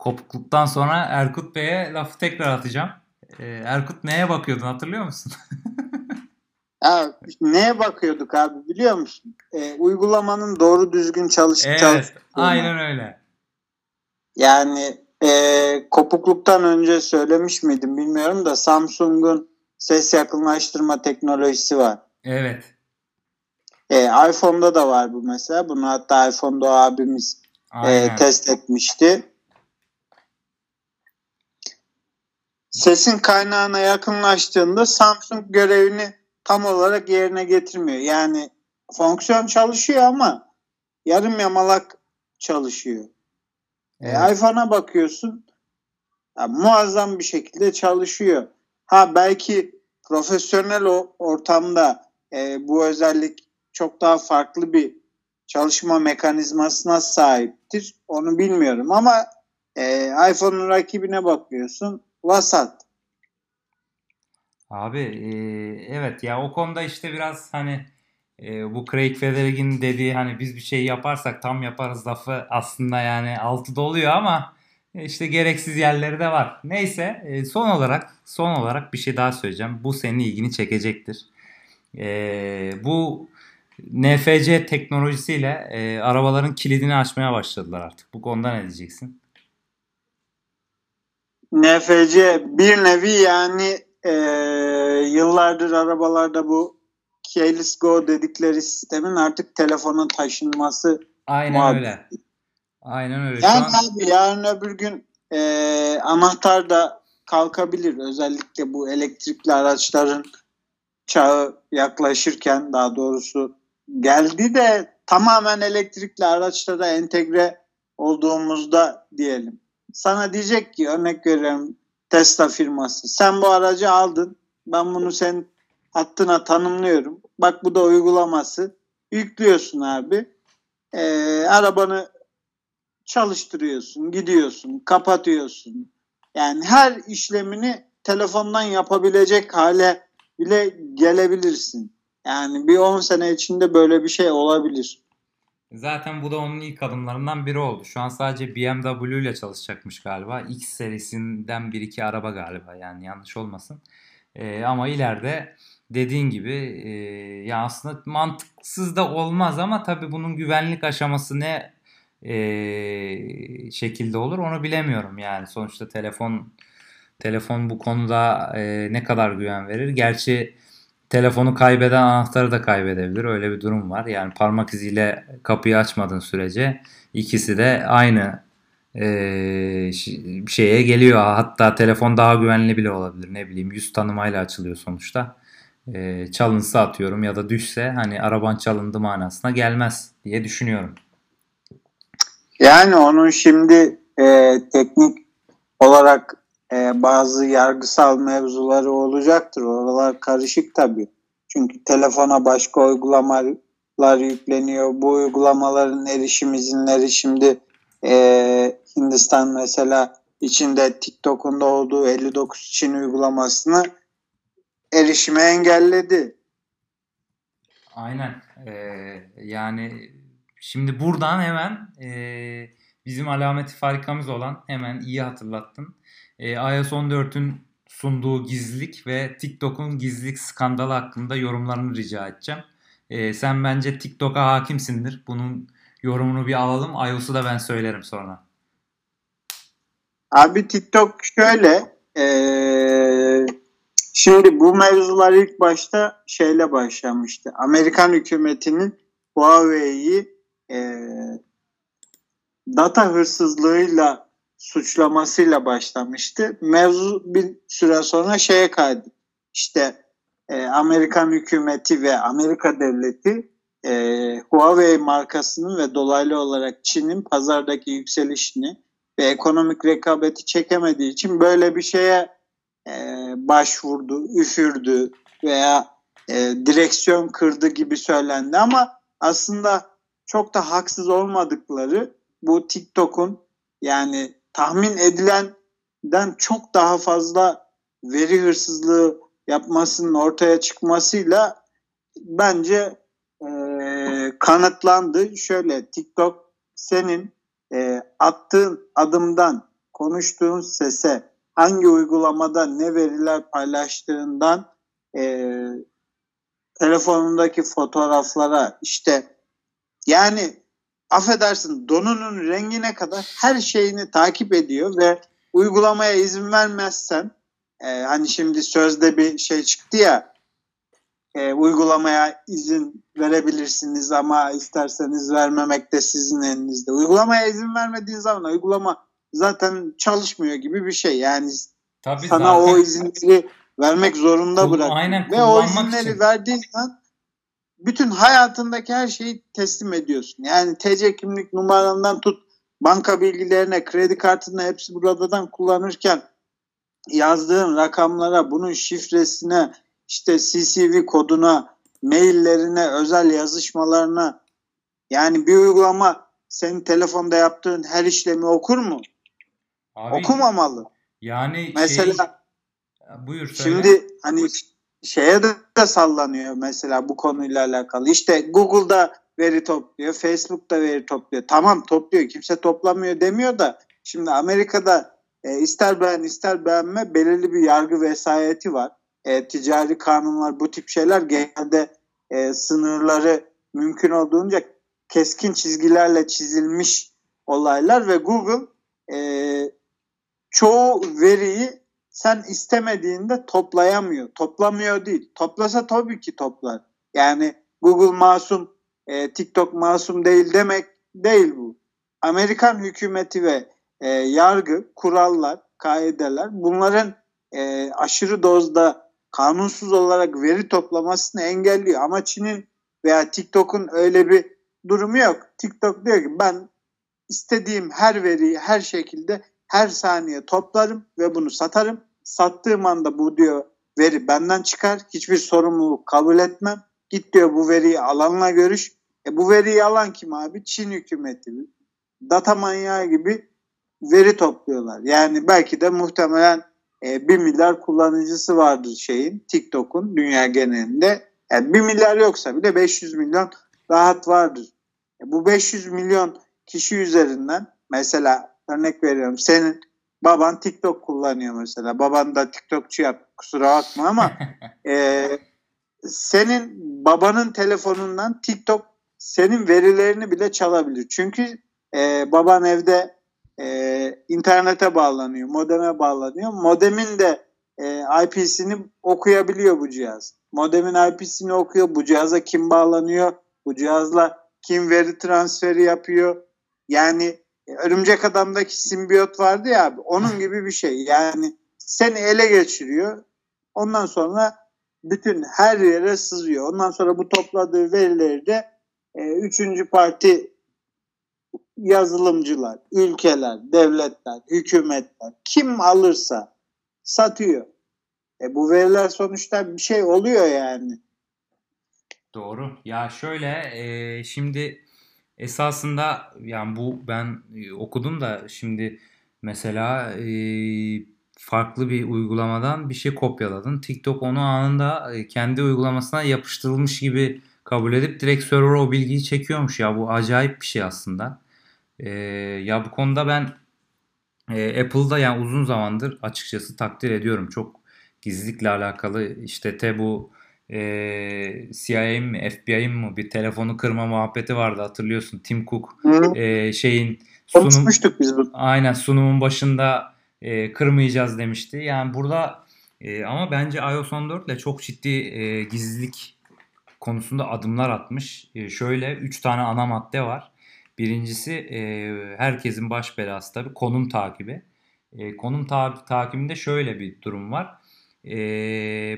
kopukluktan sonra Erkut Bey'e lafı tekrar atacağım. Ee, Erkut neye bakıyordun hatırlıyor musun? ya, neye bakıyorduk abi biliyor musun? Ee, uygulamanın doğru düzgün çalış evet, çalıştığını. Aynen öyle. Yani e, kopukluktan önce söylemiş miydim bilmiyorum da Samsung'un ses yakınlaştırma teknolojisi var. Evet. E, iPhone'da da var bu mesela. Bunu hatta iPhone'da abimiz e, test etmişti. Sesin kaynağına yakınlaştığında Samsung görevini tam olarak yerine getirmiyor. Yani fonksiyon çalışıyor ama yarım yamalak çalışıyor. E, evet. E, iPhone'a bakıyorsun ya, muazzam bir şekilde çalışıyor. Ha belki profesyonel o ortamda e, bu özellik çok daha farklı bir çalışma mekanizmasına sahiptir. Onu bilmiyorum ama e, iPhone'un rakibine bakıyorsun vasat. Abi e, evet ya o konuda işte biraz hani e, bu Craig Federighi'nin dediği hani biz bir şey yaparsak tam yaparız lafı aslında yani altı doluyor ama işte gereksiz yerleri de var. Neyse e, son olarak son olarak bir şey daha söyleyeceğim. Bu senin ilgini çekecektir. E, bu NFC teknolojisiyle e, arabaların kilidini açmaya başladılar artık. Bu konuda ne diyeceksin? NFC bir nevi yani e, yıllardır arabalarda bu Keyless Go dedikleri sistemin artık telefona taşınması Aynen muhabbeti. öyle. Aynen öyle. Yani an... abi yarın öbür gün e, anahtar da kalkabilir. Özellikle bu elektrikli araçların çağı yaklaşırken daha doğrusu geldi de tamamen elektrikli araçlara entegre olduğumuzda diyelim. Sana diyecek ki örnek veriyorum Tesla firması. Sen bu aracı aldın. Ben bunu sen hattına tanımlıyorum. Bak bu da uygulaması. Yüklüyorsun abi. Ee, arabanı çalıştırıyorsun, gidiyorsun, kapatıyorsun. Yani her işlemini telefondan yapabilecek hale bile gelebilirsin. Yani bir 10 sene içinde böyle bir şey olabilir. Zaten bu da onun ilk adımlarından biri oldu. Şu an sadece BMW ile çalışacakmış galiba. X serisinden bir iki araba galiba yani yanlış olmasın. Ee, ama ileride dediğin gibi e, ya aslında mantıksız da olmaz ama tabii bunun güvenlik aşaması ne e, şekilde olur onu bilemiyorum yani. Sonuçta telefon telefon bu konuda e, ne kadar güven verir. Gerçi telefonu kaybeden anahtarı da kaybedebilir. Öyle bir durum var. Yani parmak iziyle kapıyı açmadığın sürece ikisi de aynı e, şeye geliyor. Hatta telefon daha güvenli bile olabilir. Ne bileyim yüz tanımayla açılıyor sonuçta. E, çalınsa atıyorum ya da düşse hani araban çalındı manasına gelmez diye düşünüyorum. Yani onun şimdi e, teknik olarak e, bazı yargısal mevzuları olacaktır. Oralar karışık tabii. Çünkü telefona başka uygulamalar yükleniyor. Bu uygulamaların erişim izinleri şimdi e, Hindistan mesela içinde TikTok'un da olduğu 59 Çin uygulamasını erişime engelledi. Aynen. Ee, yani şimdi buradan hemen e, bizim alameti farikamız olan hemen iyi hatırlattın e, iOS 14'ün sunduğu gizlilik ve TikTok'un gizlilik skandalı hakkında yorumlarını rica edeceğim. E, sen bence TikTok'a hakimsindir. Bunun yorumunu bir alalım. iOS'u da ben söylerim sonra. Abi TikTok şöyle e, şimdi bu mevzular ilk başta şeyle başlamıştı. Amerikan hükümetinin Huawei'yi e, data hırsızlığıyla suçlamasıyla başlamıştı. Mevzu bir süre sonra şeye kaydı. İşte e, Amerikan hükümeti ve Amerika devleti e, Huawei markasının ve dolaylı olarak Çin'in pazardaki yükselişini ve ekonomik rekabeti çekemediği için böyle bir şeye e, başvurdu, üfürdü veya e, direksiyon kırdı gibi söylendi ama aslında çok da haksız olmadıkları bu TikTok'un yani tahmin edilenden çok daha fazla veri hırsızlığı yapmasının ortaya çıkmasıyla bence e, kanıtlandı. Şöyle TikTok senin e, attığın adımdan konuştuğun sese, hangi uygulamada ne veriler paylaştığından e, telefonundaki fotoğraflara işte yani affedersin donunun rengine kadar her şeyini takip ediyor ve uygulamaya izin vermezsen e, hani şimdi sözde bir şey çıktı ya e, uygulamaya izin verebilirsiniz ama isterseniz vermemek de sizin elinizde. Uygulamaya izin vermediğin zaman uygulama zaten çalışmıyor gibi bir şey. Yani Tabii sana zaten... o izinleri vermek zorunda bırak. Aynen, Ve o izinleri için. verdiğin zaman bütün hayatındaki her şeyi teslim ediyorsun. Yani TC kimlik numarandan tut banka bilgilerine, kredi kartına hepsi buradan kullanırken yazdığın rakamlara, bunun şifresine, işte CCV koduna, maillerine, özel yazışmalarına yani bir uygulama senin telefonda yaptığın her işlemi okur mu? Abi, Okumamalı. Yani mesela şey, buyur söyle. Şimdi hani şeye de, sallanıyor mesela bu konuyla alakalı. İşte Google'da veri topluyor, Facebook'ta veri topluyor. Tamam topluyor. Kimse toplamıyor demiyor da şimdi Amerika'da e, ister beğen ister beğenme belirli bir yargı vesayeti var. E, ticari kanunlar bu tip şeyler genelde e, sınırları mümkün olduğunca keskin çizgilerle çizilmiş olaylar ve Google e, çoğu veriyi sen istemediğinde toplayamıyor. Toplamıyor değil. Toplasa tabii ki toplar. Yani Google masum, e, TikTok masum değil demek değil bu. Amerikan hükümeti ve e, yargı, kurallar, kaideler bunların e, aşırı dozda kanunsuz olarak veri toplamasını engelliyor. Ama Çin'in veya TikTok'un öyle bir durumu yok. TikTok diyor ki ben istediğim her veriyi her şekilde her saniye toplarım ve bunu satarım. Sattığım anda bu diyor veri benden çıkar. Hiçbir sorumluluk kabul etmem. Git diyor bu veriyi alanla görüş. E bu veriyi alan kim abi? Çin hükümeti. Data manyağı gibi veri topluyorlar. Yani belki de muhtemelen e, 1 milyar kullanıcısı vardır şeyin TikTok'un dünya genelinde. Yani 1 milyar yoksa bile 500 milyon rahat vardır. E, bu 500 milyon kişi üzerinden mesela örnek veriyorum senin baban TikTok kullanıyor mesela. Baban da TikTokçu yap kusura bakma ama e, senin babanın telefonundan TikTok senin verilerini bile çalabilir. Çünkü e, baban evde e, internete bağlanıyor, modeme bağlanıyor. Modemin de e, IP'sini okuyabiliyor bu cihaz. Modemin IP'sini okuyor. Bu cihaza kim bağlanıyor? Bu cihazla kim veri transferi yapıyor? Yani Örümcek Adam'daki simbiyot vardı ya abi. Onun gibi bir şey. Yani seni ele geçiriyor. Ondan sonra bütün her yere sızıyor. Ondan sonra bu topladığı verileri de e, üçüncü parti yazılımcılar, ülkeler, devletler, hükümetler kim alırsa satıyor. E bu veriler sonuçta bir şey oluyor yani. Doğru. Ya şöyle e, şimdi esasında yani bu ben e, okudum da şimdi mesela e, farklı bir uygulamadan bir şey kopyaladın. TikTok onu anında e, kendi uygulamasına yapıştırılmış gibi kabul edip direkt server o bilgiyi çekiyormuş ya bu acayip bir şey aslında. Ya bu konuda ben Apple'da yani uzun zamandır açıkçası takdir ediyorum. Çok gizlilikle alakalı işte te bu e, CIA'in mi FBI'in mi bir telefonu kırma muhabbeti vardı hatırlıyorsun. Tim Cook e, şeyin sunum, biz bu. Aynen sunumun başında e, kırmayacağız demişti. Yani burada e, ama bence iOS 14 ile çok ciddi e, gizlilik konusunda adımlar atmış. E, şöyle 3 tane ana madde var. Birincisi e, herkesin baş belası tabii konum takibi. E, konum ta- takibinde şöyle bir durum var. E,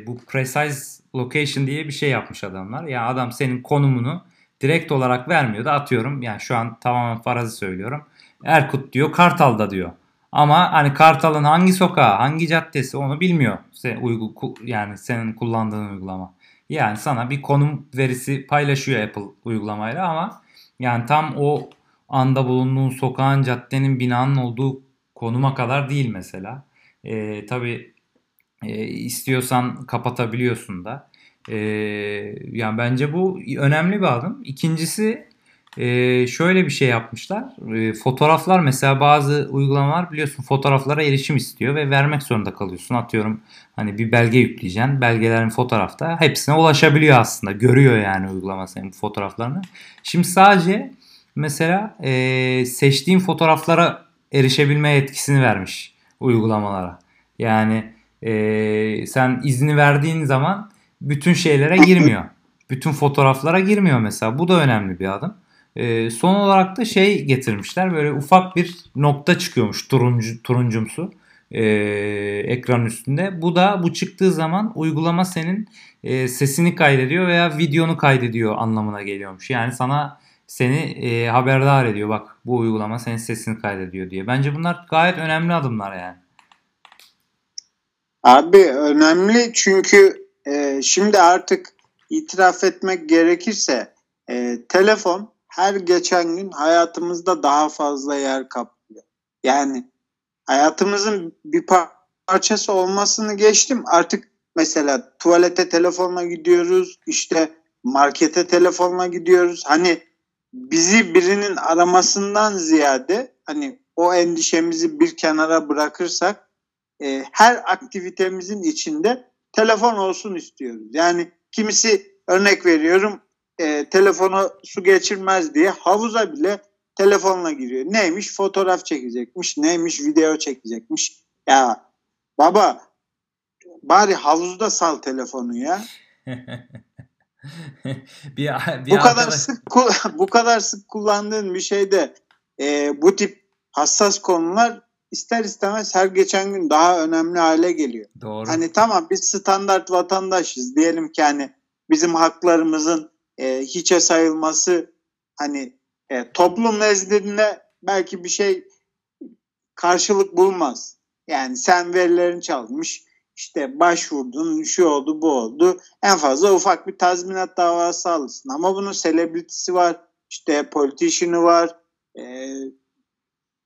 bu precise location diye bir şey yapmış adamlar. Yani adam senin konumunu direkt olarak vermiyor da atıyorum. Yani şu an tamamen farazi söylüyorum. Erkut diyor Kartal'da diyor. Ama hani Kartal'ın hangi sokağı, hangi caddesi onu bilmiyor. Sen, uygu, yani senin kullandığın uygulama. Yani sana bir konum verisi paylaşıyor Apple uygulamayla ama yani tam o anda bulunduğun sokağın, caddenin, binanın olduğu konuma kadar değil mesela. E, tabii e, istiyorsan kapatabiliyorsun da. E, yani bence bu önemli bir adım. İkincisi e, şöyle bir şey yapmışlar. E, fotoğraflar mesela bazı uygulamalar biliyorsun fotoğraflara erişim istiyor ve vermek zorunda kalıyorsun. Atıyorum hani bir belge yükleyeceksin. Belgelerin fotoğrafta hepsine ulaşabiliyor aslında. Görüyor yani uygulama senin fotoğraflarını. Şimdi sadece mesela e, seçtiğin fotoğraflara erişebilme etkisini vermiş uygulamalara. Yani e, sen izni verdiğin zaman bütün şeylere girmiyor. Bütün fotoğraflara girmiyor mesela. Bu da önemli bir adım. E, son olarak da şey getirmişler. Böyle ufak bir nokta çıkıyormuş turuncu turuncumsu e, ekran üstünde. Bu da bu çıktığı zaman uygulama senin e, sesini kaydediyor veya videonu kaydediyor anlamına geliyormuş. Yani sana seni e, haberdar ediyor. Bak bu uygulama senin sesini kaydediyor diye. Bence bunlar gayet önemli adımlar yani. Abi önemli çünkü e, şimdi artık itiraf etmek gerekirse e, telefon her geçen gün hayatımızda daha fazla yer kaplıyor. Yani hayatımızın bir parçası olmasını geçtim. Artık mesela tuvalete telefonla gidiyoruz, işte markete telefonla gidiyoruz. Hani bizi birinin aramasından ziyade hani o endişemizi bir kenara bırakırsak e, her aktivitemizin içinde telefon olsun istiyoruz. Yani kimisi örnek veriyorum e, telefonu su geçirmez diye havuza bile telefonla giriyor. Neymiş? Fotoğraf çekecekmiş. Neymiş? Video çekecekmiş. Ya baba bari havuzda sal telefonu ya. bir, bir bu kadar sık bu kadar sık kullandığın bir şeyde e, bu tip hassas konular ister istemez her geçen gün daha önemli hale geliyor. Doğru. Hani tamam biz standart vatandaşız diyelim ki hani bizim haklarımızın e, hiçe sayılması hani e, toplum nezdinde belki bir şey karşılık bulmaz. Yani sen verilerin çalmış, işte başvurdun, şu oldu, bu oldu. En fazla ufak bir tazminat davası alırsın. Ama bunun selebritisi var, işte politician'ı var, e,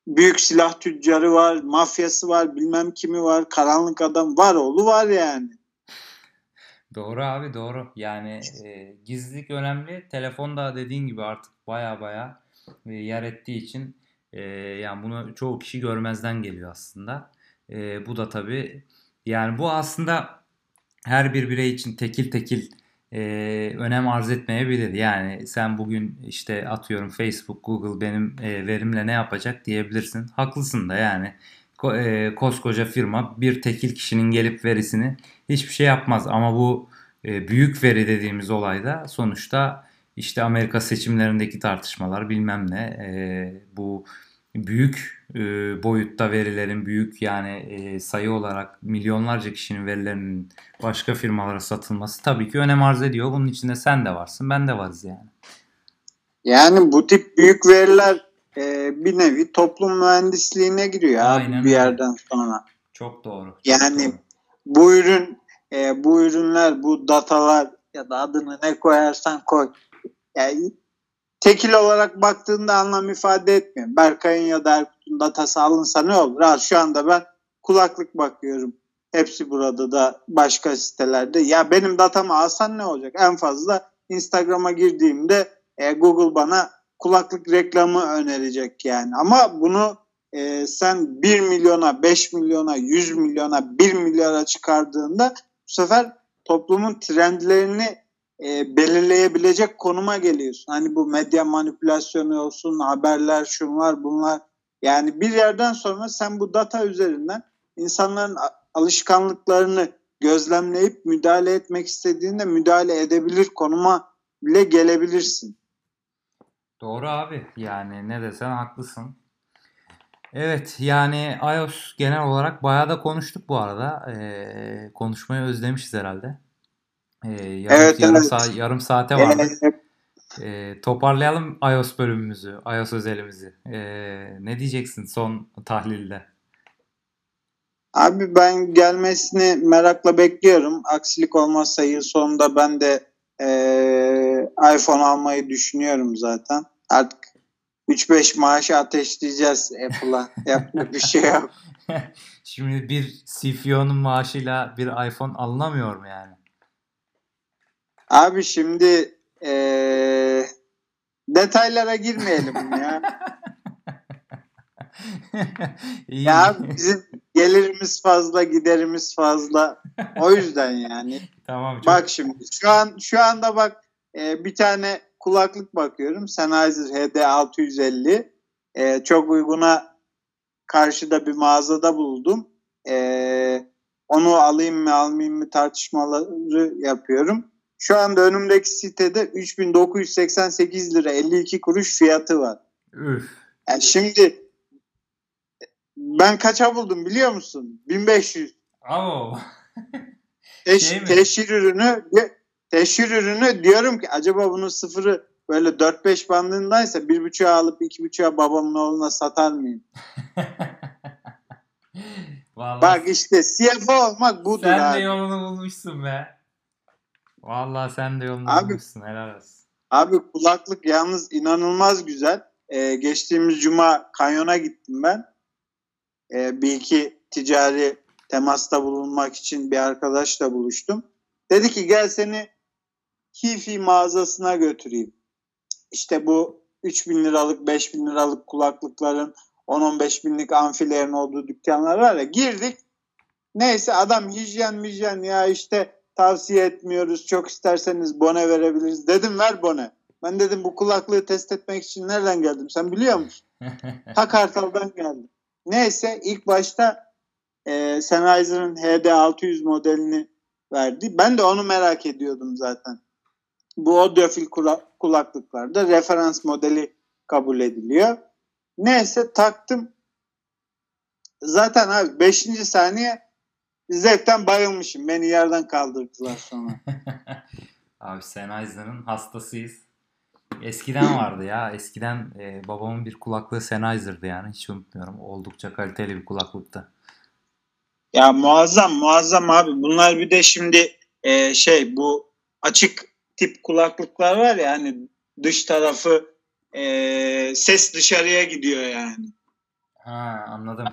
büyük silah tüccarı var, mafyası var, bilmem kimi var, karanlık adam var, oğlu var yani. Doğru abi doğru. Yani e, gizlilik önemli. Telefon da dediğin gibi artık baya baya e, yer ettiği için e, yani bunu çoğu kişi görmezden geliyor aslında. E, bu da tabii yani bu aslında her bir birey için tekil tekil e, önem arz etmeyebilir. Yani sen bugün işte atıyorum Facebook, Google benim e, verimle ne yapacak diyebilirsin. Haklısın da yani e, koskoca firma bir tekil kişinin gelip verisini hiçbir şey yapmaz. Ama bu e, büyük veri dediğimiz olayda sonuçta işte Amerika seçimlerindeki tartışmalar bilmem ne e, bu büyük e, boyutta verilerin büyük yani e, sayı olarak milyonlarca kişinin verilerinin başka firmalara satılması tabii ki önem arz ediyor. Bunun içinde sen de varsın ben de varız yani. Yani bu tip büyük veriler e, bir nevi toplum mühendisliğine giriyor Aynen. abi bir yerden sonra. Çok doğru. Çok yani doğru. bu ürün e, bu ürünler bu datalar ya da adını ne koyarsan koy. Yani tekil olarak baktığında anlam ifade etmiyor. Berkay'ın ya da Erkut'un datası alınsa ne olur? Ha, şu anda ben kulaklık bakıyorum. Hepsi burada da başka sitelerde. Ya benim datamı alsan ne olacak? En fazla Instagram'a girdiğimde e, Google bana kulaklık reklamı önerecek yani. Ama bunu e, sen 1 milyona, 5 milyona, 100 milyona, 1 milyara çıkardığında bu sefer toplumun trendlerini e, belirleyebilecek konuma geliyorsun. Hani bu medya manipülasyonu olsun, haberler, şunlar bunlar. Yani bir yerden sonra sen bu data üzerinden insanların alışkanlıklarını gözlemleyip müdahale etmek istediğinde müdahale edebilir konuma bile gelebilirsin. Doğru abi. Yani ne desen haklısın. Evet yani iOS genel olarak bayağı da konuştuk bu arada. Ee, konuşmayı özlemişiz herhalde. Ee, yarım, evet, yarım, evet. Saat, yarım saate vardı. Ee, toparlayalım iOS bölümümüzü, iOS özelimizi. Ee, ne diyeceksin son tahlilde? Abi ben gelmesini merakla bekliyorum. Aksilik olmazsa yıl sonunda ben de e, iPhone almayı düşünüyorum zaten. Artık 3-5 maaşı ateşleyeceğiz Apple'a. Yapacak bir şey yok. Şimdi bir CFO'nun maaşıyla bir iPhone alınamıyor mu yani? Abi şimdi ee, Detaylara girmeyelim ya. ya bizim gelirimiz fazla, giderimiz fazla. O yüzden yani. tamam. Çok... Bak şimdi şu an şu anda bak e, bir tane kulaklık bakıyorum. Sennheiser HD 650. E, çok uyguna karşıda bir mağazada buldum. E, onu alayım mı almayayım mı tartışmaları yapıyorum. Şu anda önümdeki sitede 3988 lira 52 kuruş fiyatı var. Üf. Yani şimdi ben kaça buldum biliyor musun? 1500. Oo. Teş, şey teşhir ürünü teşhir ürünü diyorum ki acaba bunun sıfırı böyle 4-5 bandındaysa 1.5'a alıp 2.5'a babamın oğluna satar mıyım? Vallahi Bak işte CFO olmak budur sen abi. De yolunu bulmuşsun be. Vallahi sen de yolunu abi, bulmuşsun helal olsun. Abi kulaklık yalnız inanılmaz güzel. Ee, geçtiğimiz cuma kanyona gittim ben. Ee, bir iki ticari temasta bulunmak için bir arkadaşla buluştum. Dedi ki gel seni Hifi mağazasına götüreyim. İşte bu 3 bin liralık 5 bin liralık kulaklıkların 10-15 binlik amfilerin olduğu dükkanlar var ya girdik. Neyse adam hijyen mijyen ya işte tavsiye etmiyoruz. Çok isterseniz bone verebiliriz. Dedim ver bone. Ben dedim bu kulaklığı test etmek için nereden geldim sen biliyor musun? Ta Kartal'dan geldim. Neyse ilk başta e, Sennheiser'ın HD600 modelini verdi. Ben de onu merak ediyordum zaten. Bu audiofil kulaklıklarda referans modeli kabul ediliyor. Neyse taktım. Zaten abi 5. saniye zevkten bayılmışım. Beni yerden kaldırdılar sonra. abi Sennheiser'ın hastasıyız. Eskiden vardı ya. Eskiden e, babamın bir kulaklığı Sennheiser'dı yani. Hiç unutmuyorum. Oldukça kaliteli bir kulaklıktı. Ya muazzam muazzam abi. Bunlar bir de şimdi e, şey bu açık tip kulaklıklar var ya hani dış tarafı e, ses dışarıya gidiyor yani. Ha anladım.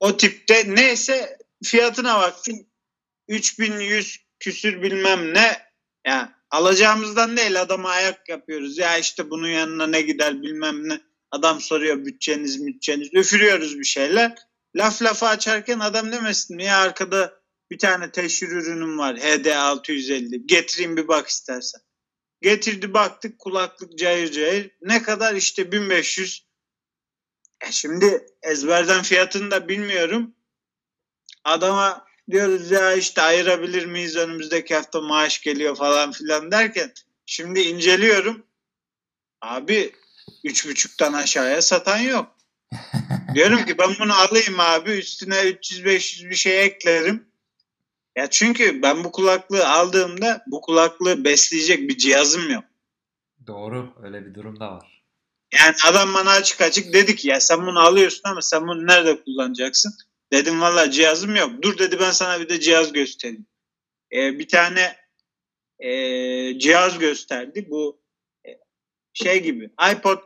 O tipte neyse fiyatına baktım 3100 küsür bilmem ne yani alacağımızdan değil adama ayak yapıyoruz. Ya işte bunun yanına ne gider bilmem ne. Adam soruyor bütçeniz bütçeniz. Üfürüyoruz bir şeyler. Laf lafa açarken adam demesin ya arkada bir tane teşhir ürünüm var HD 650. Getireyim bir bak istersen. Getirdi baktık kulaklık cayır cayır. Ne kadar işte 1500. E şimdi ezberden fiyatını da bilmiyorum. Adama diyoruz ya işte ayırabilir miyiz önümüzdeki hafta maaş geliyor falan filan derken şimdi inceliyorum. Abi üç buçuktan aşağıya satan yok. Diyorum ki ben bunu alayım abi üstüne 300-500 bir şey eklerim. Ya çünkü ben bu kulaklığı aldığımda bu kulaklığı besleyecek bir cihazım yok. Doğru öyle bir durum da var. Yani adam bana açık açık dedi ki ya sen bunu alıyorsun ama sen bunu nerede kullanacaksın? Dedim valla cihazım yok. Dur dedi ben sana bir de cihaz göstereyim. Ee, bir tane e, cihaz gösterdi. Bu e, şey gibi iPod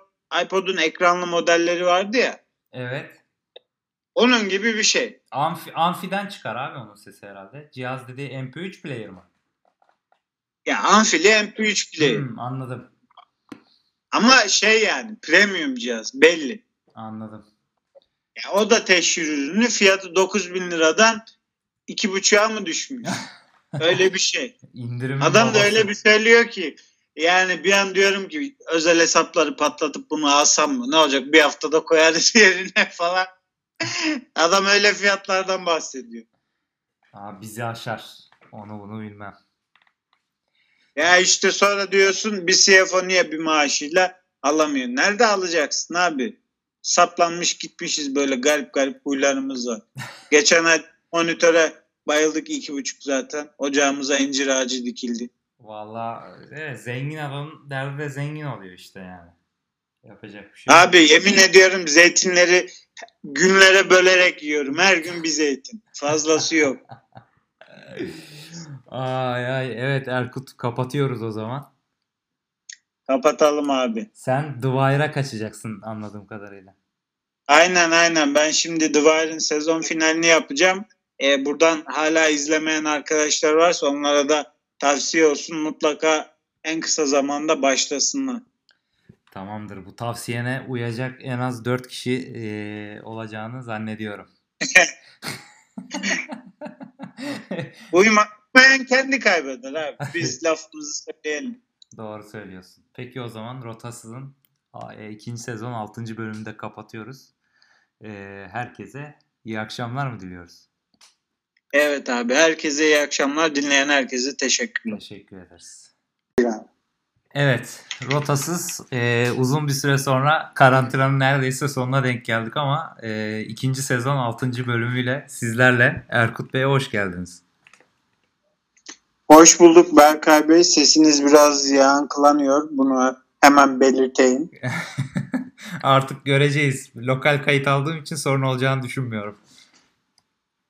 iPod'un ekranlı modelleri vardı ya. Evet. Onun gibi bir şey. Amfi, amfiden çıkar abi onun sesi herhalde. Cihaz dediği MP3 player mı? Ya amfili MP3 player. Hmm, anladım. Ama şey yani premium cihaz belli. Anladım. O da teşhir ürünü fiyatı 9 bin liradan 2,5'a mı düşmüş? öyle bir şey. İndirim Adam babası. da öyle bir söylüyor ki yani bir an diyorum ki özel hesapları patlatıp bunu alsam mı? Ne olacak bir haftada koyarız yerine falan. Adam öyle fiyatlardan bahsediyor. Aa, bizi aşar. Onu bunu bilmem. Ya işte sonra diyorsun bir CFO niye bir maaşıyla alamıyor? Nerede alacaksın abi? Saplanmış gitmişiz böyle garip garip huylarımız var. Geçen ay monitöre bayıldık iki buçuk zaten. Ocağımıza incir ağacı dikildi. Valla evet, zengin adam derdi de zengin oluyor işte yani. Yapacak bir şey yok. Abi yemin ediyorum zeytinleri günlere bölerek yiyorum. Her gün bir zeytin. Fazlası yok. ay ay evet Erkut kapatıyoruz o zaman. Kapatalım abi. Sen The Wire'a kaçacaksın anladığım kadarıyla. Aynen aynen. Ben şimdi The Wire'ın sezon finalini yapacağım. Ee, buradan hala izlemeyen arkadaşlar varsa onlara da tavsiye olsun. Mutlaka en kısa zamanda başlasınlar. Tamamdır. Bu tavsiyene uyacak en az 4 kişi e, olacağını zannediyorum. Uymayan kendi kaybeder abi. Biz lafımızı söyleyelim. Doğru söylüyorsun. Peki o zaman Rotasız'ın e, ikinci sezon 6. bölümünde kapatıyoruz. E, herkese iyi akşamlar mı diliyoruz? Evet abi. Herkese iyi akşamlar. Dinleyen herkese teşekkürler. Teşekkür ederiz. Evet, rotasız e, uzun bir süre sonra karantinanın neredeyse sonuna denk geldik ama e, ikinci sezon 6. bölümüyle sizlerle Erkut Bey'e hoş geldiniz. Hoş bulduk Berkay Bey. Sesiniz biraz yankılanıyor. Bunu hemen belirteyim. Artık göreceğiz. Lokal kayıt aldığım için sorun olacağını düşünmüyorum.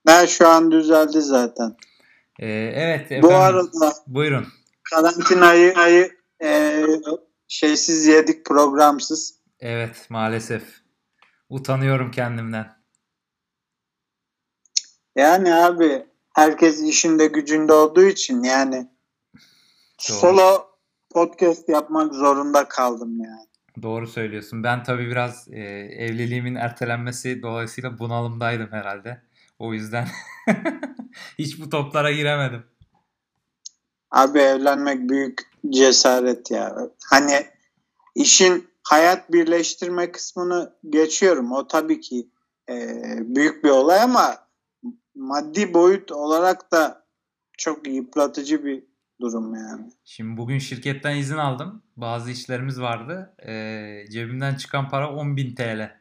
Ben şu an düzeldi zaten. Ee, evet efendim. Bu arada buyurun. Karantinayı ayı, e, şeysiz yedik programsız. Evet maalesef. Utanıyorum kendimden. Yani abi herkes işinde gücünde olduğu için yani Doğru. solo podcast yapmak zorunda kaldım yani. Doğru söylüyorsun. Ben tabii biraz e, evliliğimin ertelenmesi dolayısıyla bunalımdaydım herhalde. O yüzden hiç bu toplara giremedim. Abi evlenmek büyük cesaret ya. Hani işin hayat birleştirme kısmını geçiyorum. O tabii ki e, büyük bir olay ama maddi boyut olarak da çok yıpratıcı bir durum yani. Şimdi bugün şirketten izin aldım. Bazı işlerimiz vardı. E, cebimden çıkan para 10.000 TL.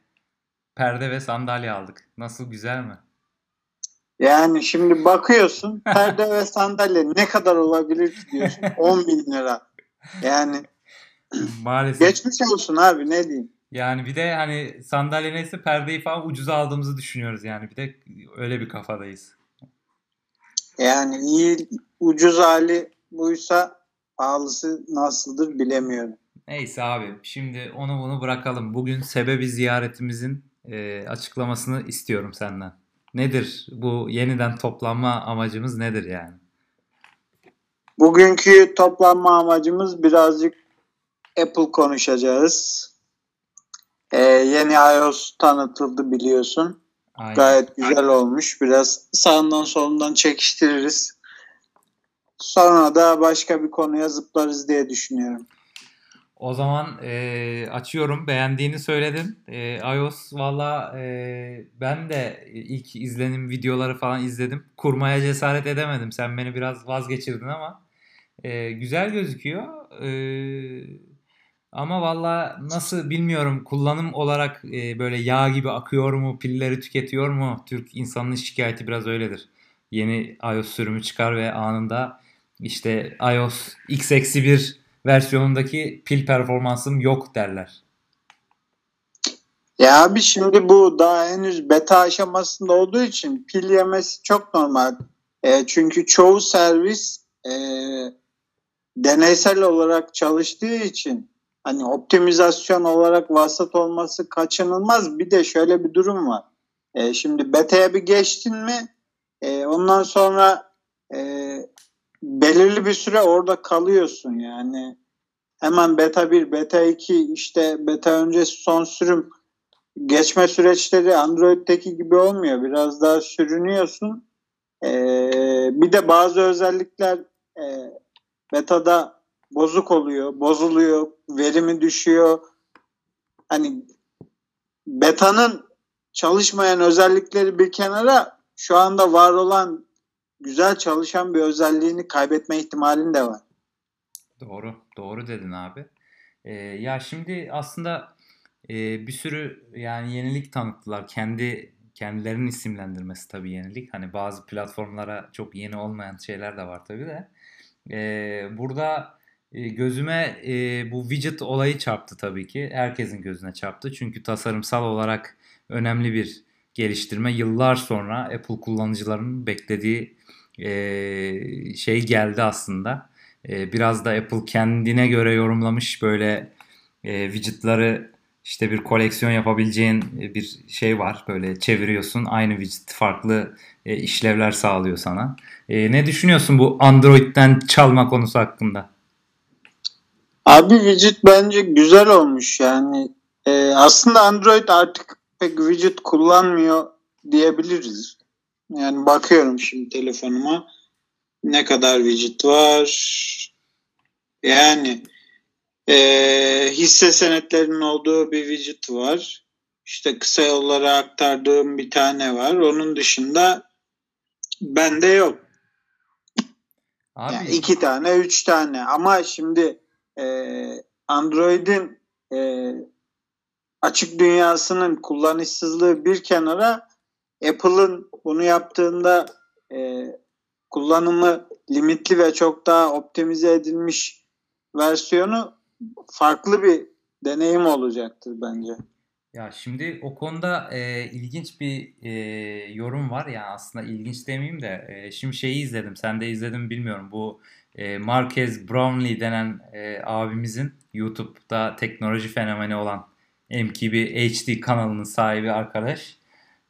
Perde ve sandalye aldık. Nasıl güzel mi? Yani şimdi bakıyorsun perde ve sandalye ne kadar olabilir ki diyorsun. 10 bin lira. Yani Maalesef. Geçmiş olsun abi ne diyeyim. Yani bir de hani sandalye neyse perdeyi falan ucuza aldığımızı düşünüyoruz yani. Bir de öyle bir kafadayız. Yani iyi ucuz hali buysa pahalısı nasıldır bilemiyorum. Neyse abi şimdi onu bunu bırakalım. Bugün sebebi ziyaretimizin e, açıklamasını istiyorum senden. Nedir bu yeniden toplanma amacımız nedir yani? Bugünkü toplanma amacımız birazcık Apple konuşacağız. Ee, yeni iOS tanıtıldı biliyorsun. Aynen. Gayet güzel olmuş. Biraz sağından solundan çekiştiririz. Sonra da başka bir konuya zıplarız diye düşünüyorum. O zaman e, açıyorum. Beğendiğini söyledin. E, iOS valla e, ben de ilk izlenim videoları falan izledim. Kurmaya cesaret edemedim. Sen beni biraz vazgeçirdin ama e, güzel gözüküyor. E, ama valla nasıl bilmiyorum kullanım olarak e, böyle yağ gibi akıyor mu, pilleri tüketiyor mu? Türk insanının şikayeti biraz öyledir. Yeni iOS sürümü çıkar ve anında işte iOS X-1 versiyonundaki pil performansım yok derler. Ya abi şimdi bu daha henüz beta aşamasında olduğu için pil yemesi çok normal. E, çünkü çoğu servis e, deneysel olarak çalıştığı için hani optimizasyon olarak vasat olması kaçınılmaz. Bir de şöyle bir durum var. E, şimdi beta'ya bir geçtin mi e, ondan sonra e, belirli bir süre orada kalıyorsun yani. Hemen beta 1, beta 2 işte beta öncesi son sürüm geçme süreçleri Android'deki gibi olmuyor. Biraz daha sürünüyorsun. Ee, bir de bazı özellikler e, betada bozuk oluyor, bozuluyor, verimi düşüyor. Hani betanın çalışmayan özellikleri bir kenara şu anda var olan güzel çalışan bir özelliğini kaybetme ihtimalin de var. Doğru, doğru dedin abi. Ee, ya şimdi aslında e, bir sürü yani yenilik tanıttılar. Kendi kendilerinin isimlendirmesi tabii yenilik. Hani bazı platformlara çok yeni olmayan şeyler de var tabii de. Ee, burada gözüme e, bu widget olayı çarptı tabii ki. Herkesin gözüne çarptı. Çünkü tasarımsal olarak önemli bir geliştirme. Yıllar sonra Apple kullanıcılarının beklediği e, şey geldi aslında. E, biraz da Apple kendine göre yorumlamış böyle e, widgetları işte bir koleksiyon yapabileceğin e, bir şey var. Böyle çeviriyorsun aynı widget farklı e, işlevler sağlıyor sana. E, ne düşünüyorsun bu Android'den çalma konusu hakkında? Abi widget bence güzel olmuş yani. Ee, aslında Android artık pek widget kullanmıyor diyebiliriz. Yani bakıyorum şimdi telefonuma ne kadar widget var. Yani e, hisse senetlerinin olduğu bir widget var. İşte kısa yollara aktardığım bir tane var. Onun dışında bende yok. Abi. Yani iki tane, üç tane. Ama şimdi e, Android'in e, açık dünyasının kullanışsızlığı bir kenara Apple'ın bunu yaptığında e, kullanımı limitli ve çok daha optimize edilmiş versiyonu farklı bir deneyim olacaktır bence. Ya şimdi o konuda e, ilginç bir e, yorum var. Ya aslında ilginç demeyeyim de e, şimdi şeyi izledim. Sen de izledin bilmiyorum. Bu e, Marquez Brownlee denen e, abimizin YouTube'da teknoloji fenomeni olan MKB HD kanalının sahibi arkadaş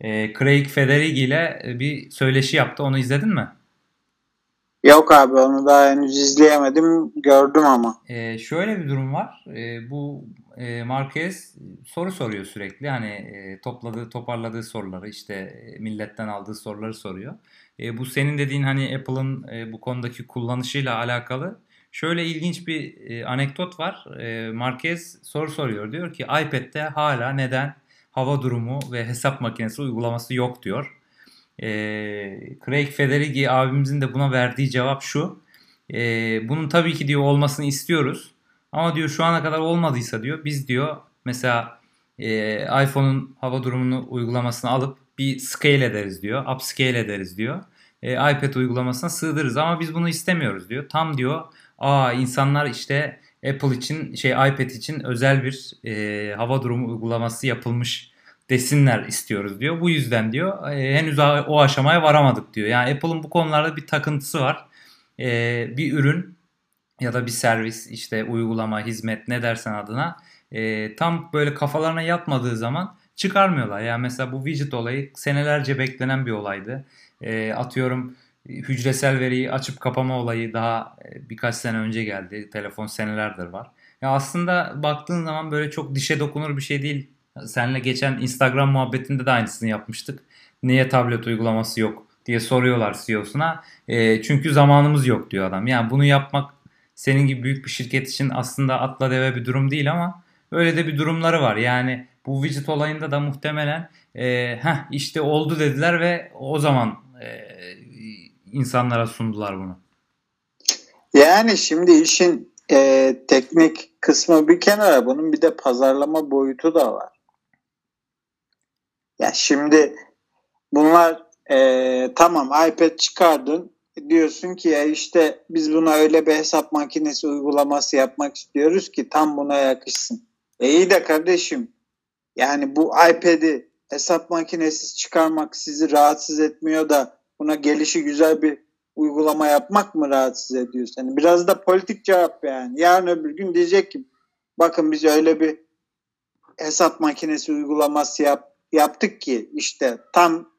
e, Craig Federighi ile bir söyleşi yaptı onu izledin mi? Yok abi onu daha henüz izleyemedim. Gördüm ama. Ee, şöyle bir durum var. Ee, bu e, Marquez soru soruyor sürekli. Hani topladığı, toparladığı soruları işte milletten aldığı soruları soruyor. Bu senin dediğin hani Apple'ın bu konudaki kullanışıyla alakalı şöyle ilginç bir anekdot var. E, Marquez soru soruyor. Diyor ki iPad'de hala neden hava durumu ve hesap makinesi uygulaması yok diyor. Craig Federighi abimizin de buna verdiği cevap şu. Bunun tabii ki diyor olmasını istiyoruz. Ama diyor şu ana kadar olmadıysa diyor biz diyor mesela e, iPhone'un hava durumunu uygulamasını alıp bir scale ederiz diyor. Upscale ederiz diyor. E, iPad uygulamasına sığdırırız ama biz bunu istemiyoruz diyor. Tam diyor aa insanlar işte Apple için şey iPad için özel bir e, hava durumu uygulaması yapılmış desinler istiyoruz diyor. Bu yüzden diyor e, henüz o aşamaya varamadık diyor. Yani Apple'ın bu konularda bir takıntısı var. E, bir ürün ya da bir servis işte uygulama, hizmet ne dersen adına e, tam böyle kafalarına yatmadığı zaman çıkarmıyorlar. Yani mesela bu widget olayı senelerce beklenen bir olaydı. E, atıyorum hücresel veriyi açıp kapama olayı daha e, birkaç sene önce geldi. Telefon senelerdir var. Ya aslında baktığın zaman böyle çok dişe dokunur bir şey değil Senle geçen Instagram muhabbetinde de aynısını yapmıştık. Niye tablet uygulaması yok diye soruyorlar CEO'suna. E, çünkü zamanımız yok diyor adam. Yani bunu yapmak senin gibi büyük bir şirket için aslında atla deve bir durum değil ama öyle de bir durumları var. Yani bu widget olayında da muhtemelen e, heh, işte oldu dediler ve o zaman e, insanlara sundular bunu. Yani şimdi işin e, teknik kısmı bir kenara bunun bir de pazarlama boyutu da var. Ya şimdi bunlar e, tamam iPad çıkardın diyorsun ki ya işte biz buna öyle bir hesap makinesi uygulaması yapmak istiyoruz ki tam buna yakışsın. E iyi de kardeşim yani bu iPad'i hesap makinesi çıkarmak sizi rahatsız etmiyor da buna gelişi güzel bir uygulama yapmak mı rahatsız ediyor seni? Biraz da politik cevap yani. Yarın öbür gün diyecek ki bakın biz öyle bir hesap makinesi uygulaması yap, yaptık ki işte tam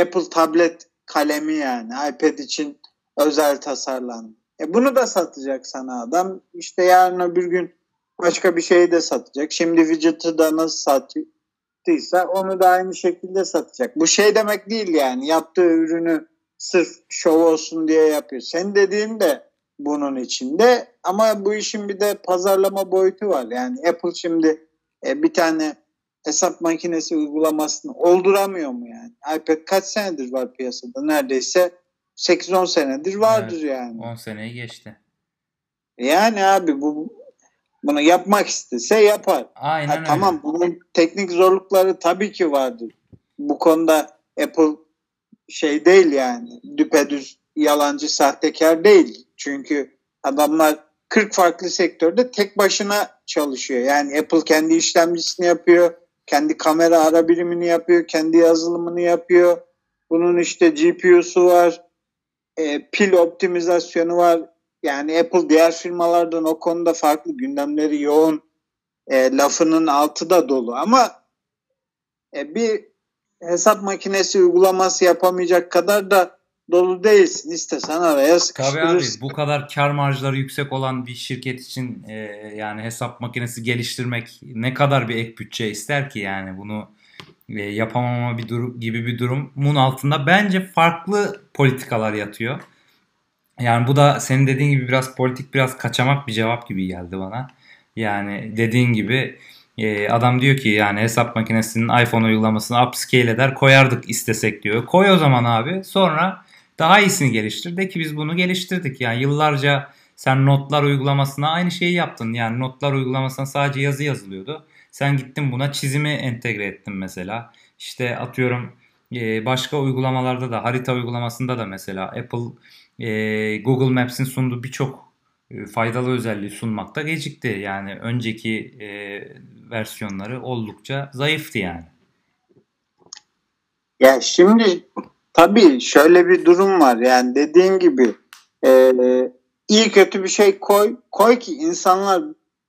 Apple tablet kalemi yani iPad için özel tasarlandı. E bunu da satacak sana adam. İşte yarın öbür gün başka bir şeyi de satacak. Şimdi widget'ı da nasıl sattıysa onu da aynı şekilde satacak. Bu şey demek değil yani yaptığı ürünü sırf şov olsun diye yapıyor. Sen dediğin de bunun içinde ama bu işin bir de pazarlama boyutu var. Yani Apple şimdi e, bir tane hesap makinesi uygulamasını olduramıyor mu yani? iPad kaç senedir var piyasada? Neredeyse 8-10 senedir vardır evet, yani. 10 seneyi geçti. Yani abi bu bunu yapmak istese yapar. Aynen ha, öyle. Tamam bunun teknik zorlukları tabii ki vardır. Bu konuda Apple şey değil yani düpedüz yalancı sahtekar değil. Çünkü adamlar 40 farklı sektörde tek başına çalışıyor. Yani Apple kendi işlemcisini yapıyor kendi kamera ara birimini yapıyor, kendi yazılımını yapıyor. Bunun işte GPU'su var, e, pil optimizasyonu var. Yani Apple diğer firmalardan o konuda farklı gündemleri yoğun. E, lafının altı da dolu ama e, bir hesap makinesi uygulaması yapamayacak kadar da dolu değilsin. İstesen araya sıkıştırırsın. Tabii abi bu kadar kar marjları yüksek olan bir şirket için e, yani hesap makinesi geliştirmek ne kadar bir ek bütçe ister ki yani bunu e, yapamama bir durum gibi bir durumun altında bence farklı politikalar yatıyor. Yani bu da senin dediğin gibi biraz politik biraz kaçamak bir cevap gibi geldi bana. Yani dediğin gibi e, adam diyor ki yani hesap makinesinin iPhone uygulamasını upscale eder koyardık istesek diyor. Koy o zaman abi sonra daha iyisini geliştir. De ki biz bunu geliştirdik. Yani yıllarca sen notlar uygulamasına aynı şeyi yaptın. Yani notlar uygulamasına sadece yazı yazılıyordu. Sen gittin buna çizimi entegre ettin mesela. İşte atıyorum e, başka uygulamalarda da harita uygulamasında da mesela Apple e, Google Maps'in sunduğu birçok e, faydalı özelliği sunmakta gecikti. Yani önceki versiyonları oldukça zayıftı yani. Ya şimdi tabii şöyle bir durum var. Yani dediğin gibi e, iyi kötü bir şey koy koy ki insanlar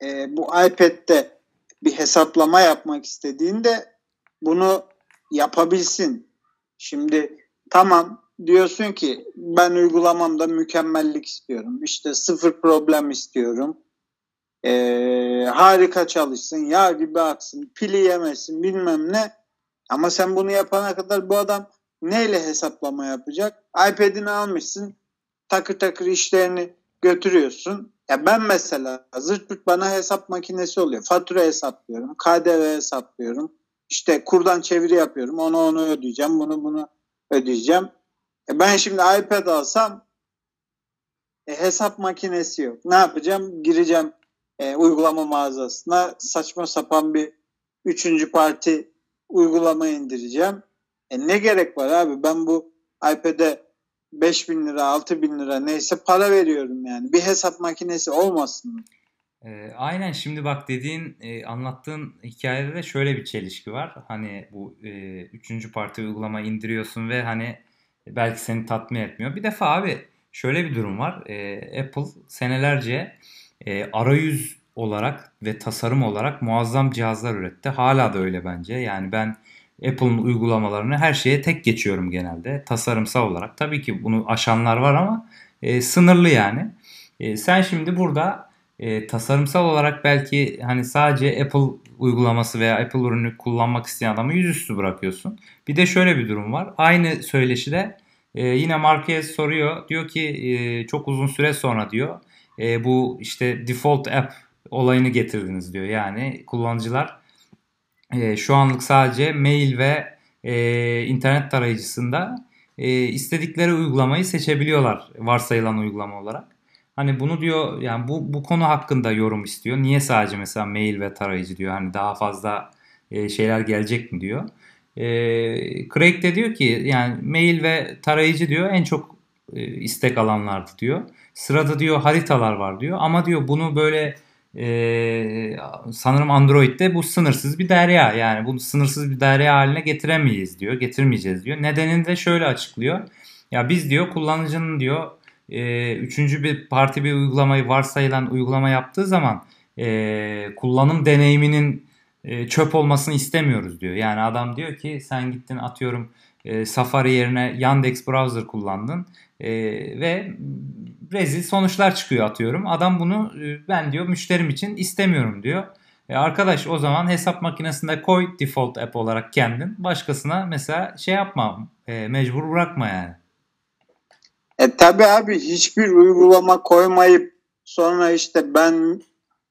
e, bu iPad'de bir hesaplama yapmak istediğinde bunu yapabilsin. Şimdi tamam diyorsun ki ben uygulamamda mükemmellik istiyorum. İşte sıfır problem istiyorum. Ee, harika çalışsın, yağ gibi aksın, pili yemesin bilmem ne. Ama sen bunu yapana kadar bu adam neyle hesaplama yapacak? iPad'ini almışsın, takır takır işlerini götürüyorsun. Ya ben mesela zırt pırt bana hesap makinesi oluyor. Fatura hesaplıyorum, KDV hesaplıyorum. İşte kurdan çeviri yapıyorum. Onu onu ödeyeceğim, bunu bunu ödeyeceğim. E ben şimdi iPad alsam e, hesap makinesi yok. Ne yapacağım? Gireceğim e, uygulama mağazasına saçma sapan bir üçüncü parti uygulama indireceğim. E ne gerek var abi? Ben bu iPad'e 5 bin lira, 6 bin lira neyse para veriyorum yani. Bir hesap makinesi olmasın. E, aynen şimdi bak dediğin e, anlattığın hikayede de şöyle bir çelişki var. Hani bu e, üçüncü parti uygulama indiriyorsun ve hani belki seni tatmin etmiyor. Bir defa abi şöyle bir durum var. E, Apple senelerce e, arayüz olarak ve tasarım olarak muazzam cihazlar üretti. Hala da öyle bence. Yani ben Apple'ın uygulamalarını her şeye tek geçiyorum genelde. Tasarımsal olarak. Tabii ki bunu aşanlar var ama e, sınırlı yani. E, sen şimdi burada e, tasarımsal olarak belki hani sadece Apple uygulaması veya Apple ürünü kullanmak isteyen adamı yüzüstü bırakıyorsun. Bir de şöyle bir durum var. Aynı söyleşide e, yine Marquez soruyor. Diyor ki e, çok uzun süre sonra diyor e, bu işte default app olayını getirdiniz diyor. Yani kullanıcılar e, şu anlık sadece mail ve e, internet tarayıcısında e, istedikleri uygulamayı seçebiliyorlar varsayılan uygulama olarak. Hani bunu diyor yani bu bu konu hakkında yorum istiyor. Niye sadece mesela mail ve tarayıcı diyor. Hani daha fazla e, şeyler gelecek mi diyor. E, Craig de diyor ki yani mail ve tarayıcı diyor en çok e, istek alanlardı diyor. Sırada diyor haritalar var diyor. Ama diyor bunu böyle e, sanırım Android'de bu sınırsız bir derya. Yani bunu sınırsız bir derya haline getiremeyiz diyor. Getirmeyeceğiz diyor. Nedenini de şöyle açıklıyor. Ya biz diyor kullanıcının diyor e, üçüncü bir parti bir uygulamayı varsayılan uygulama yaptığı zaman e, kullanım deneyiminin e, çöp olmasını istemiyoruz diyor. Yani adam diyor ki sen gittin atıyorum e, Safari yerine Yandex browser kullandın e, ve rezil sonuçlar çıkıyor atıyorum. Adam bunu e, ben diyor müşterim için istemiyorum diyor. E arkadaş o zaman hesap makinesinde koy default app olarak kendin. Başkasına mesela şey yapma e, mecbur bırakma yani. E tabi abi hiçbir uygulama koymayıp sonra işte ben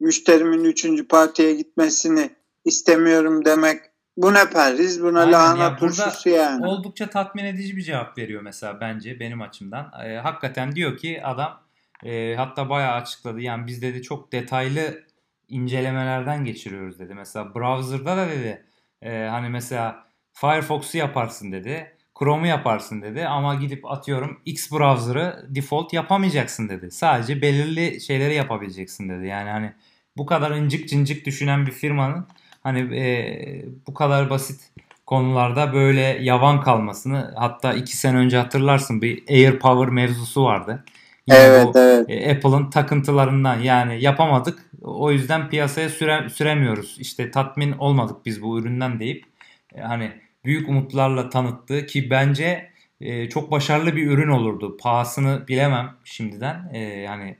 müşterimin üçüncü partiye gitmesini istemiyorum demek bu ne perhiz buna Aynen, lahana yani turşusu yani. Oldukça tatmin edici bir cevap veriyor mesela bence benim açımdan. E, hakikaten diyor ki adam e, hatta bayağı açıkladı. Yani biz dedi çok detaylı incelemelerden geçiriyoruz dedi. Mesela browser'da da dedi e, hani mesela Firefox'u yaparsın dedi. Chrome'u yaparsın dedi ama gidip atıyorum X browser'ı default yapamayacaksın dedi. Sadece belirli şeyleri yapabileceksin dedi. Yani hani bu kadar incik cincik düşünen bir firmanın hani e, bu kadar basit konularda böyle yavan kalmasını hatta iki sene önce hatırlarsın bir Air Power mevzusu vardı. Yine evet, bu, evet. E, Apple'ın takıntılarından yani yapamadık. O yüzden piyasaya süre, süremiyoruz. İşte tatmin olmadık biz bu üründen deyip e, hani büyük umutlarla tanıttığı ki bence e, çok başarılı bir ürün olurdu. Pahasını bilemem şimdiden. E, yani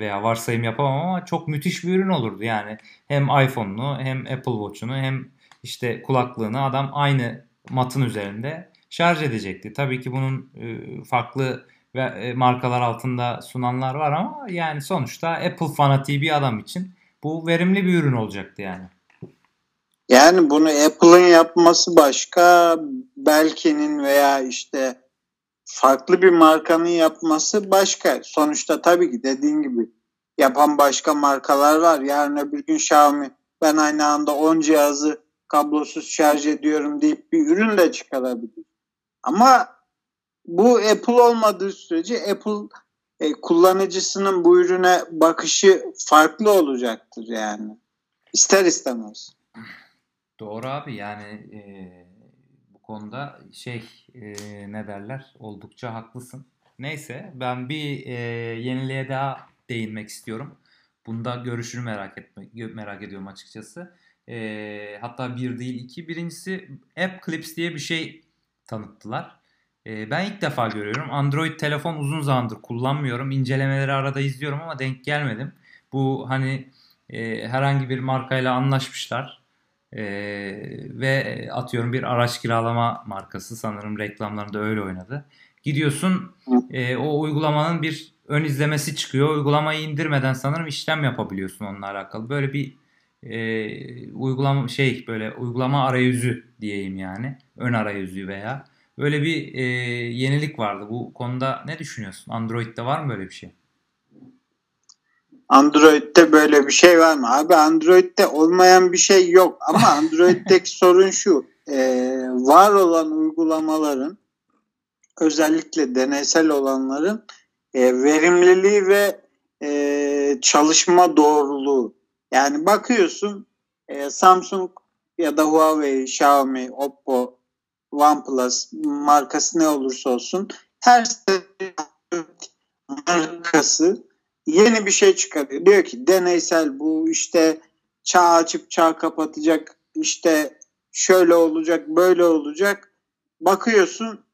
veya varsayım yapamam ama çok müthiş bir ürün olurdu. Yani hem iPhone'unu hem Apple Watch'unu hem işte kulaklığını adam aynı matın üzerinde şarj edecekti. Tabii ki bunun e, farklı e, markalar altında sunanlar var ama yani sonuçta Apple fanatiği bir adam için bu verimli bir ürün olacaktı yani. Yani bunu Apple'ın yapması başka, Belkin'in veya işte farklı bir markanın yapması başka. Sonuçta tabii ki dediğin gibi yapan başka markalar var. Yarın öbür gün Xiaomi ben aynı anda 10 cihazı kablosuz şarj ediyorum deyip bir ürün de çıkarabilir. Ama bu Apple olmadığı sürece Apple e, kullanıcısının bu ürüne bakışı farklı olacaktır yani. İster istemez. Doğru abi yani e, konuda şey e, ne derler oldukça haklısın. Neyse ben bir e, yeniliğe daha değinmek istiyorum. Bunda görüşünü merak etme, merak ediyorum açıkçası. E, hatta bir değil iki. Birincisi App Clips diye bir şey tanıttılar. E, ben ilk defa görüyorum. Android telefon uzun zamandır kullanmıyorum. İncelemeleri arada izliyorum ama denk gelmedim. Bu hani e, herhangi bir markayla anlaşmışlar. E, ve atıyorum bir araç kiralama markası sanırım reklamlarında öyle oynadı. Gidiyorsun e, o uygulamanın bir ön izlemesi çıkıyor. Uygulamayı indirmeden sanırım işlem yapabiliyorsun onunla alakalı. Böyle bir e, uygulama şey böyle uygulama arayüzü diyeyim yani. Ön arayüzü veya böyle bir e, yenilik vardı. Bu konuda ne düşünüyorsun? Android'de var mı böyle bir şey? Android'de böyle bir şey var mı? Abi Android'de olmayan bir şey yok. Ama Android'deki sorun şu. E, var olan uygulamaların özellikle deneysel olanların e, verimliliği ve e, çalışma doğruluğu. Yani bakıyorsun e, Samsung ya da Huawei, Xiaomi, Oppo, OnePlus markası ne olursa olsun her markası yeni bir şey çıkarıyor. Diyor ki deneysel bu işte çağ açıp çağ kapatacak işte şöyle olacak böyle olacak. Bakıyorsun